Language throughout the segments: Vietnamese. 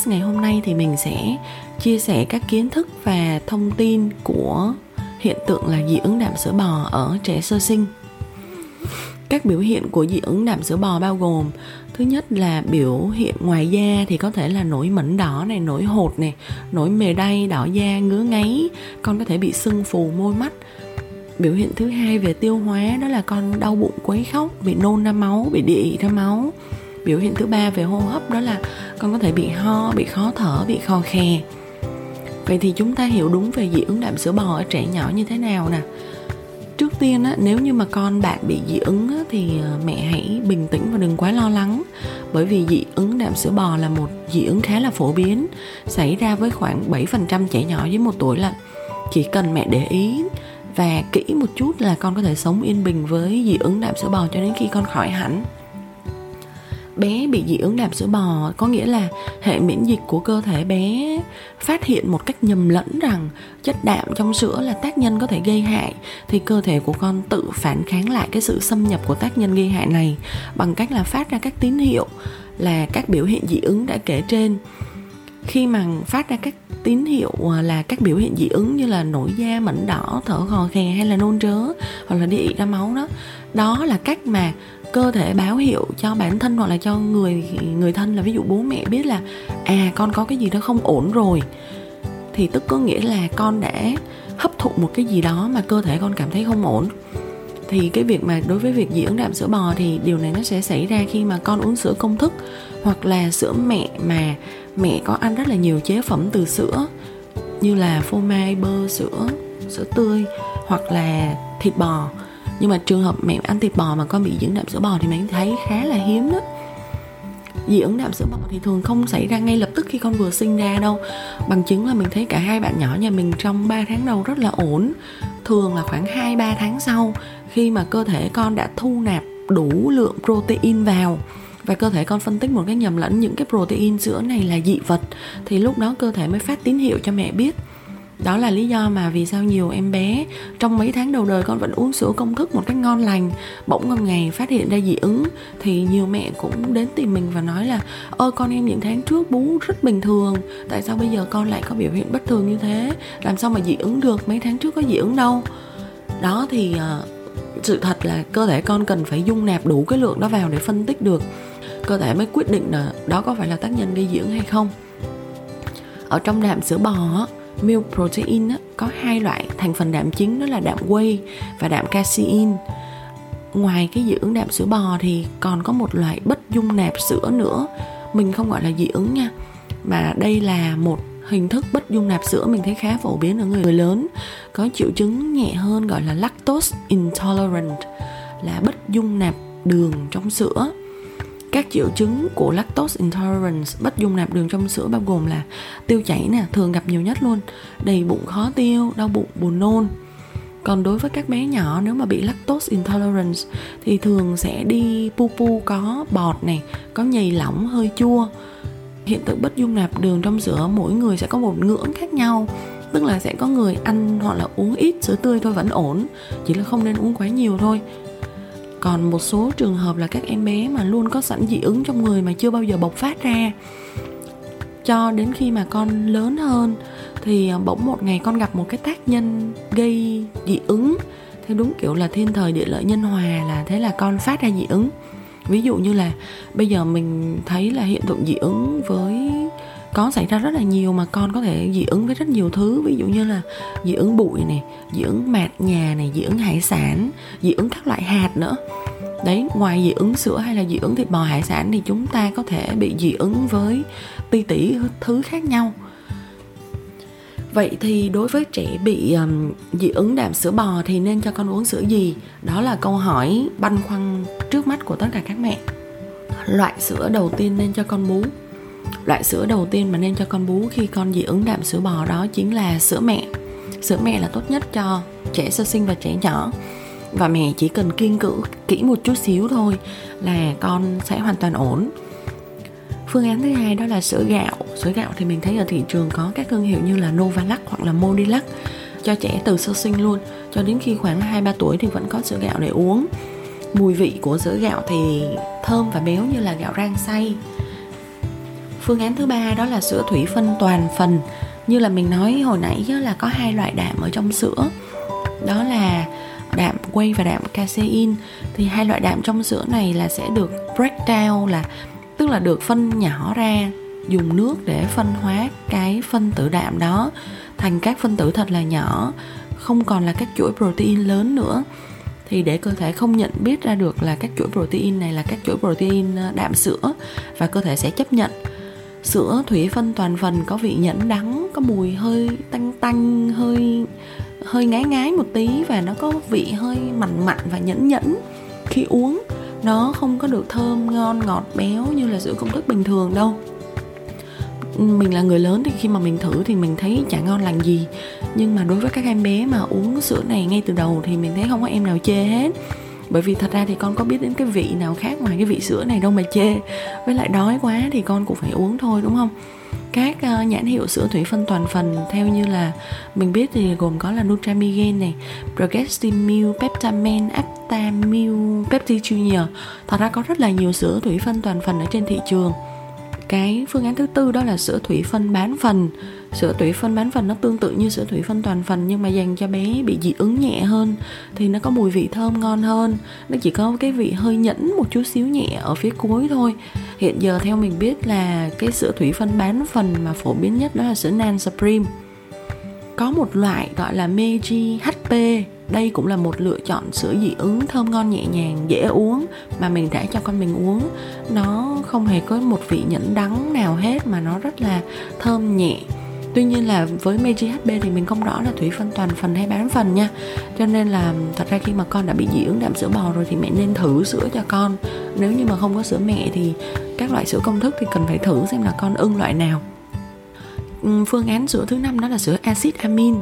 Podcast ngày hôm nay thì mình sẽ chia sẻ các kiến thức và thông tin của hiện tượng là dị ứng đạm sữa bò ở trẻ sơ sinh. Các biểu hiện của dị ứng đạm sữa bò bao gồm, thứ nhất là biểu hiện ngoài da thì có thể là nổi mẩn đỏ này, nổi hột này, nổi mề đay, đỏ da, ngứa ngáy, con có thể bị sưng phù môi mắt biểu hiện thứ hai về tiêu hóa đó là con đau bụng quấy khóc, bị nôn ra máu, bị địa ra máu biểu hiện thứ ba về hô hấp đó là con có thể bị ho bị khó thở bị khò khè vậy thì chúng ta hiểu đúng về dị ứng đạm sữa bò ở trẻ nhỏ như thế nào nè. Trước tiên á, nếu như mà con bạn bị dị ứng á, thì ờ, mẹ hãy bình tĩnh và đừng quá lo lắng. Bởi vì dị ứng đạm sữa bò là một dị ứng khá là phổ biến xảy ra với khoảng 7% trẻ nhỏ dưới một tuổi là chỉ cần mẹ để ý và kỹ một chút là con có thể sống yên bình với dị ứng đạm sữa bò cho đến khi con khỏi hẳn bé bị dị ứng đạm sữa bò, có nghĩa là hệ miễn dịch của cơ thể bé phát hiện một cách nhầm lẫn rằng chất đạm trong sữa là tác nhân có thể gây hại, thì cơ thể của con tự phản kháng lại cái sự xâm nhập của tác nhân gây hại này bằng cách là phát ra các tín hiệu là các biểu hiện dị ứng đã kể trên. Khi mà phát ra các tín hiệu à, là các biểu hiện dị ứng như là nổi da, mẩn đỏ, thở khò khè hay là nôn trớ hoặc là đi ra máu đó đó là cách mà cơ thể báo hiệu cho bản thân hoặc là cho người người thân là ví dụ bố mẹ biết là à con có cái gì đó không ổn rồi, thì tức có nghĩa là con đã hấp thụ một cái gì đó mà cơ thể con cảm thấy không ổn. Thì cái việc mà đối với việc dị ứng đạm sữa bò thì điều này nó sẽ xảy ra khi mà con uống sữa công thức hoặc là sữa mẹ mà mẹ có ăn rất là nhiều chế phẩm từ sữa như là phô mai, bơ, sữa sữa tươi hoặc là thịt bò nhưng mà trường hợp mẹ ăn thịt bò mà con bị dị ứng đạm sữa bò thì mình thấy khá là hiếm đó. Dị ứng đạm sữa bò thì thường không xảy ra ngay lập tức khi con vừa sinh ra đâu. Bằng chứng là mình thấy cả hai bạn nhỏ nhà mình trong 3 tháng đầu rất là ổn. Thường là khoảng 2 3 tháng sau, khi mà cơ thể con đã thu nạp đủ lượng protein vào và cơ thể con phân tích một cái nhầm lẫn những cái protein sữa này là dị vật, thì lúc đó cơ thể mới phát tín hiệu cho mẹ biết đó là lý do mà vì sao nhiều em bé trong mấy tháng đầu đời con vẫn uống sữa công thức một cách ngon lành bỗng một ngày phát hiện ra dị ứng. Thì nhiều mẹ cũng đến tìm mình và nói là ơ con em những tháng trước bú rất bình thường tại sao bây giờ con lại có biểu hiện bất thường như thế? Làm sao mà dị ứng được? Mấy tháng trước có dị ứng đâu? Đó thì uh, sự thật là cơ thể con cần phải dung nạp đủ cái lượng đó vào để phân tích được. Cơ thể mới quyết định là đó có phải là tác nhân gây dị ứng hay không. Ở trong đạm sữa bò milk protein á, có hai loại thành phần đạm chính đó là đạm whey và đạm casein. Ngoài cái dị ứng đạm sữa bò thì còn có một loại bất dung nạp sữa nữa mình không gọi là dị ứng nha mà đây là một hình thức bất dung nạp sữa mình thấy khá phổ biến ở người lớn có triệu chứng nhẹ hơn gọi là lactose intolerant là bất dung nạp đường trong sữa các triệu chứng của lactose intolerance, bất dung nạp đường trong sữa bao gồm là tiêu chảy nè, thường gặp nhiều nhất luôn, đầy bụng khó tiêu, đau bụng, buồn nôn. Còn đối với các bé nhỏ, nếu mà bị lactose intolerance thì thường sẽ đi pu pu, có bọt này có nhầy lỏng, hơi chua. Hiện tượng bất dung nạp đường trong sữa, mỗi người sẽ có một ngưỡng khác nhau, tức là sẽ có người ăn hoặc là uống ít sữa tươi thôi vẫn ổn, chỉ là không nên uống quá nhiều thôi còn một số trường hợp là các em bé mà luôn có sẵn dị ứng trong người mà chưa bao giờ bộc phát ra. Cho đến khi mà con lớn hơn thì à, bỗng một ngày con gặp một cái tác nhân gây dị ứng. Theo đúng kiểu là thiên thời địa lợi nhân hòa là thế là con phát ra dị ứng. Ví dụ như là bây giờ mình thấy là hiện tượng dị ứng với có xảy ra rất là nhiều mà con có thể dị ứng với rất nhiều thứ ví dụ như là dị ứng bụi này dị ứng mạt nhà này dị ứng hải sản dị ứng các loại hạt nữa đấy ngoài dị ứng sữa hay là dị ứng thịt bò hải sản thì chúng ta có thể bị dị ứng với ti tỷ thứ khác nhau Vậy thì đối với trẻ bị um, dị ứng đạm sữa bò thì nên cho con uống sữa gì? Đó là câu hỏi băn khoăn trước mắt của tất cả các mẹ. Loại sữa đầu tiên nên cho con bú. Loại sữa đầu tiên mà nên cho con bú khi con dị ứng đạm sữa bò đó chính là sữa mẹ. Sữa mẹ là tốt nhất cho trẻ sơ sinh và trẻ nhỏ. Và mẹ chỉ cần kiên cử, kỹ một chút xíu thôi là con sẽ hoàn toàn ổn. Phương án thứ hai đó là sữa gạo. Sữa gạo thì mình thấy ở thị trường có các thương hiệu như là Novalac hoặc là Modilac cho trẻ từ sơ sinh luôn. Cho đến khi khoảng hai ba tuổi thì vẫn có sữa gạo để uống. Mùi vị của sữa gạo thì thơm và béo như là gạo rang xay phương án thứ ba đó là sữa thủy phân toàn phần. Như là mình nói hồi nãy là có hai loại đạm ở trong sữa. Đó là đạm whey và đạm casein. Thì hai loại đạm trong sữa này là sẽ được break down là, tức là được phân nhỏ ra, dùng nước để phân hóa cái phân tử đạm đó. Thành các phân tử thật là nhỏ, không còn là các chuỗi protein lớn nữa. Thì để cơ thể không nhận biết ra được là các chuỗi protein này là các chuỗi protein ờ, đạm sữa và cơ thể sẽ chấp nhận sữa thủy phân, toàn phần có vị nhẫn đắng, có mùi hơi tanh tanh, hơi hơi ngái ngái một tí và nó có vị hơi mặn mặn và nhẫn nhẫn. Khi uống, nó không có được thơm ngon, ngọt, béo như là sữa công thức bình thường đâu. Mình là người lớn thì khi mà mình thử thì mình thấy chả ngon lành gì. Nhưng mà đối với các em bé mà uống sữa này ngay từ đầu thì mình thấy không có em nào chê hết bởi vì thật ra thì con có biết đến cái vị nào khác ngoài cái vị sữa này đâu mà chê với lại đói quá thì con cũng phải uống thôi đúng không các uh, nhãn hiệu sữa thủy phân toàn phần theo như là mình biết thì gồm có là Nutramigen này, Progestimil, Peptamen, Aptamil, Pepti Junior. Thật ra có rất là nhiều sữa thủy phân toàn phần ở trên thị trường. Cái phương án thứ tư đó là sữa thủy phân bán phần. Sữa thủy phân bán phần nó tương tự như sữa thủy phân toàn phần, nhưng mà dành cho bé bị dị ứng nhẹ hơn, thì nó có mùi vị thơm ngon hơn. Nó chỉ có cái vị hơi nhẫn một chút xíu nhẹ ở phía cuối thôi hiện giờ theo mình biết là cái sữa thủy phân bán phần mà phổ biến nhất đó là sữa nan supreme có một loại gọi là Meiji HP đây cũng là một lựa chọn sữa dị ứng, thơm ngon nhẹ nhàng, dễ uống mà mình đã cho con mình uống. Nó không hề có một vị nhẫn đắng nào hết mà nó rất là thơm nhẹ. Tuy nhiên là với Meiji HB thì mình không rõ là thủy phân toàn phần hay bán phần nha. Cho nên là thật ra khi mà con đã bị dị ứng đạm sữa bò rồi thì mẹ nên thử sữa cho con. Nếu như mà không có sữa mẹ thì các loại sữa công thức thì cần phải thử xem là con ưng loại nào. Phương án sữa thứ năm đó là sữa acid amin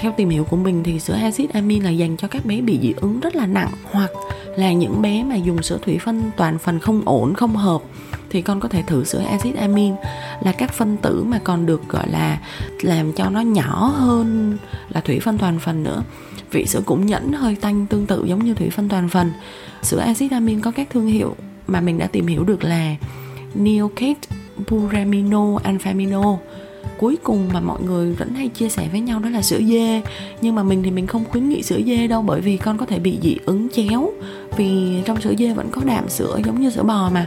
theo tìm hiểu của mình thì sữa acid amin là dành cho các bé bị dị ứng rất là nặng hoặc là những bé mà dùng sữa thủy phân toàn phần không ổn không hợp. Thì con có thể thử sữa acid amin là các phân tử mà còn được gọi là làm cho nó nhỏ hơn là thủy phân toàn phần nữa. Vị sữa cũng nhẫn hơi tanh tương tự giống như thủy phân toàn phần. Sữa acid amin có các thương hiệu mà mình đã tìm hiểu được là Neocate, Puramino, Anfamino cuối cùng mà mọi người vẫn hay chia sẻ với nhau đó là sữa dê. Nhưng mà mình thì mình không khuyến nghị sữa dê đâu, bởi vì con có thể bị dị ứng chéo. Vì trong sữa dê vẫn có đạm sữa giống như sữa bò mà.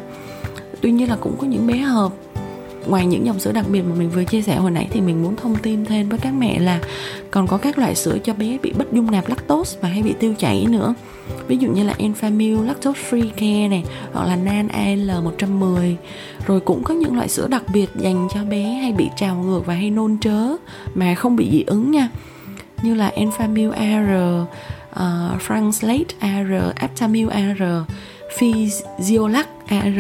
Tuy nhiên là cũng có những bé hợp ngoài những dòng sữa đặc biệt mà mình vừa chia sẻ hồi nãy thì mình muốn thông tin thêm với các mẹ là còn có các loại sữa cho bé bị bất dung nạp lactose và hay bị tiêu chảy nữa. Ví dụ như là Enfamil lactose free care này hoặc là Nan AL 110 rồi cũng có những loại sữa đặc biệt dành cho bé hay bị trào ngược và hay nôn chớ mà không bị dị ứng nha. Như là Enfamil AR uh, ờ, Franslate AR Aptamil AR Physiolac AR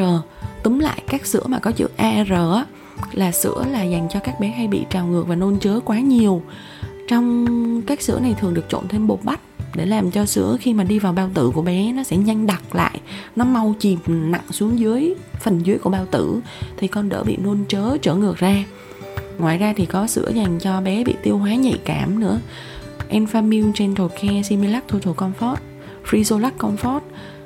túm lại các sữa mà có chữ AR á, là sữa là dành cho các bé hay bị trào ngược và nôn chớ quá nhiều. Trong các sữa này thường được trộn thêm bột bắp để làm cho sữa khi mà đi vào bao tử của bé nó sẽ nhanh đặc lại nó mau chìm nặng xuống dưới phần dưới của bao tử thì con đỡ bị nôn chớ trở ngược ra. Ngoài ra thì có sữa dành cho bé bị tiêu hóa nhạy cảm nữa. Enfamil Gentle Care Similac Total Comfort Frisolac Comfort.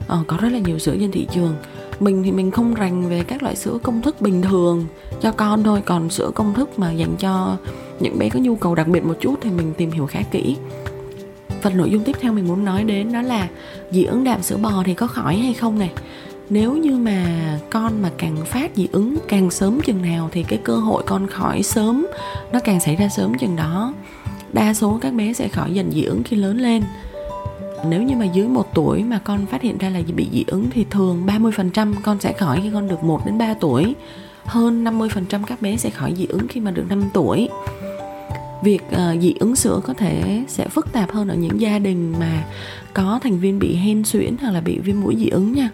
Ờ, có rất là nhiều sữa trên thị trường mình thì mình không rành về các loại sữa công thức bình thường cho con thôi. Còn sữa công thức mà dành cho những bé có nhu cầu đặc biệt một chút thì mình tìm hiểu khá kỹ. Phần nội dung tiếp theo mình muốn nói đến đó là dị ứng đạm sữa bò thì có khỏi hay không này nếu như mà con mà càng phát dị ứng càng sớm chừng nào thì cái cơ hội con khỏi sớm, nó càng xảy ra sớm chừng đó, đa số các bé sẽ khỏi dần dị ứng khi lớn lên nếu như mà dưới một tuổi mà con phát hiện ra là bị dị ứng thì thường 30% con sẽ khỏi khi con được 1 đến 3 tuổi. Hơn 50% các bé sẽ khỏi dị ứng khi mà được 5 tuổi. Việc uh, dị ứng sữa có thể sẽ phức tạp hơn ở những gia đình mà có thành viên bị hen suyễn hoặc là bị viêm mũi dị ứng nha.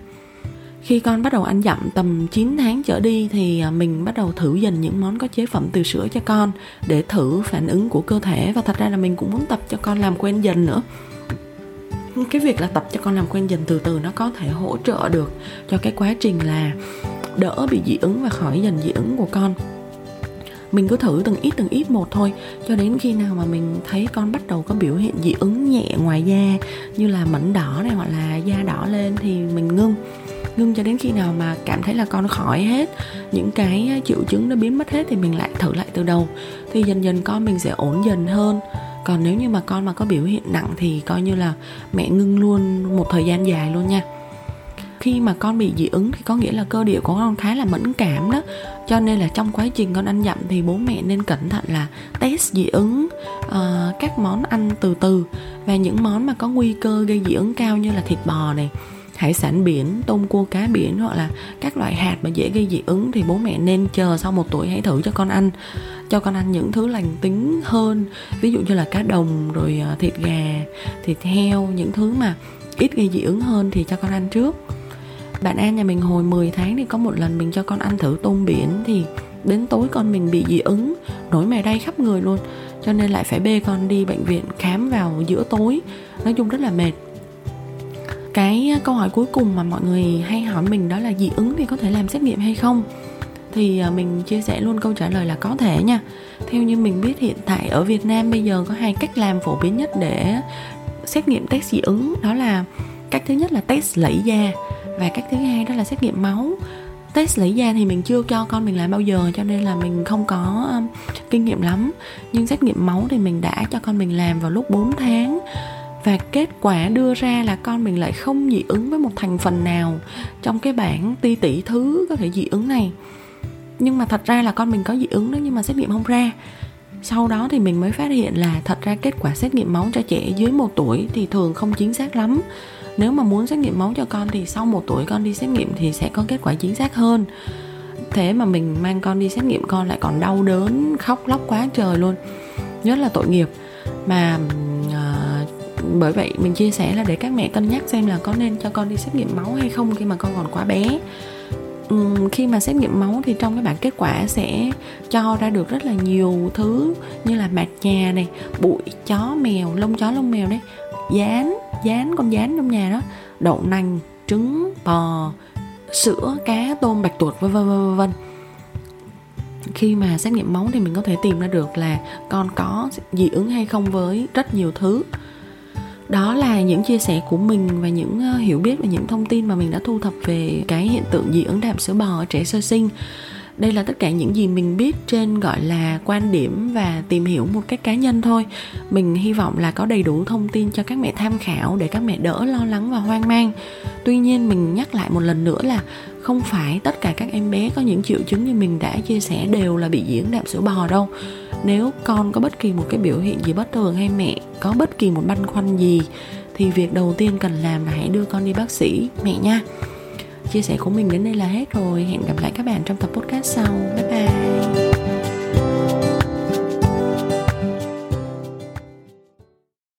Khi con bắt đầu ăn dặm tầm 9 tháng trở đi thì ờ, mình bắt đầu thử dần những món có chế phẩm từ sữa cho con để thử phản ứng của cơ thể. Và thật ra là mình cũng muốn tập cho con làm quen dần nữa cái việc là tập cho con làm quen dần từ từ nó có thể hỗ trợ được cho cái quá trình là đỡ bị dị ứng và khỏi dần dị ứng của con. Mình cứ thử từng ít từng ít một thôi, cho đến khi nào mà mình thấy con bắt đầu có biểu hiện dị ứng nhẹ ngoài da, như là mẩn đỏ này hoặc là da đỏ lên thì mình ngưng. Ngưng cho đến khi nào mà cảm thấy là con khỏi hết, những cái triệu chứng nó biến mất hết thì mình lại thử lại từ đầu. Thì dần dần con mình sẽ ổn dần hơn còn nếu như mà con mà có biểu hiện nặng thì coi như là mẹ ngưng luôn một thời gian dài luôn nha. Khi mà con bị dị ứng thì có nghĩa là cơ địa của con khá là mẫn cảm đó. Cho nên là trong quá trình con ăn dặm thì bố mẹ nên cẩn thận là test dị ứng uh, các món ăn từ từ. Và những món mà có nguy cơ gây dị ứng cao như là thịt bò này hải sản biển, tôm cua cá biển hoặc là các loại hạt mà dễ gây dị ứng thì bố mẹ nên chờ sau một tuổi hãy thử cho con ăn. Cho con ăn những thứ lành tính hơn, ví dụ như là cá đồng rồi à, thịt gà, thịt heo, những thứ mà ít gây dị ứng hơn thì cho con ăn trước. Bạn An nhà mình hồi 10 tháng thì có một lần mình cho con ăn thử tôm biển thì đến tối con mình bị dị ứng, nổi mề đay khắp người luôn. Cho nên lại phải bê con đi bệnh viện khám vào giữa tối. Nói chung rất là mệt cái à, câu hỏi cuối cùng mà mọi người hay hỏi mình đó là dị ứng thì có thể làm xét nghiệm hay không? Thì à, mình chia sẻ luôn câu trả lời là có thể nha. Theo như mình biết hiện tại ở việt nam bây giờ có hai cách làm phổ biến nhất để xét nghiệm test dị ứng đó là cách thứ nhất là test lẫy da và cách thứ hai đó là xét nghiệm máu. Test lấy da thì mình chưa cho con mình làm bao giờ cho nên là mình không có um, kinh nghiệm lắm. Nhưng xét nghiệm máu thì mình đã cho con mình làm vào lúc 4 tháng và kết quả đưa ra là con mình lại không dị ứng với một thành phần nào trong cái bảng ti tỷ thứ có thể dị ứng này. Nhưng mà thật ra là con mình có dị ứng đó nhưng mà xét nghiệm không ra. Sau đó thì mình mới phát hiện là thật ra kết quả xét nghiệm máu cho trẻ dưới một tuổi thì thường không chính xác lắm. Nếu mà muốn xét nghiệm máu cho con thì sau một tuổi con đi xét nghiệm thì sẽ có kết quả chính xác hơn. Thế mà mình mang con đi xét nghiệm, con lại còn đau đớn, khóc lóc quá trời luôn. Rất là tội nghiệp. Mà à, bởi vậy mình chia sẻ là để các mẹ cân nhắc xem là có nên cho con đi xét nghiệm máu hay không khi mà con còn quá bé. Uhm, khi mà xét nghiệm máu thì trong cái bảng kết quả sẽ cho ra được rất là nhiều thứ như là mạt nhà này bụi chó mèo lông chó lông mèo đấy. Dán dán con dán trong nhà đó. Đậu nành trứng bò sữa cá tôm bạch tuộc vân vân vân vân. Khi mà xét nghiệm máu thì mình có thể tìm ra được là con có dị ứng hay không với rất nhiều thứ đó là những chia sẻ của mình và những ờ, hiểu biết và những thông tin mà mình đã thu thập về cái hiện tượng dị ứng đạm sữa bò ở trẻ sơ sinh đây là tất cả những gì mình biết trên, gọi là, quan điểm và tìm hiểu một cách cá nhân thôi. Mình hy vọng là có đầy đủ thông tin cho các mẹ tham khảo để các mẹ đỡ lo lắng và hoang mang. Tuy nhiên, mình nhắc lại một lần nữa là không phải tất cả các em bé có những triệu chứng như mình đã chia sẻ đều là bị diễn ứng đạm sữa bò đâu. Nếu con có bất kỳ một cái biểu hiện gì bất thường hay mẹ có bất kỳ một băn khoăn gì, thì việc đầu tiên cần làm là hãy đưa con đi bác sĩ, mẹ nha chia sẻ của mình đến đây là hết rồi. Hẹn gặp lại các bạn trong tập podcast sau. Bye bye.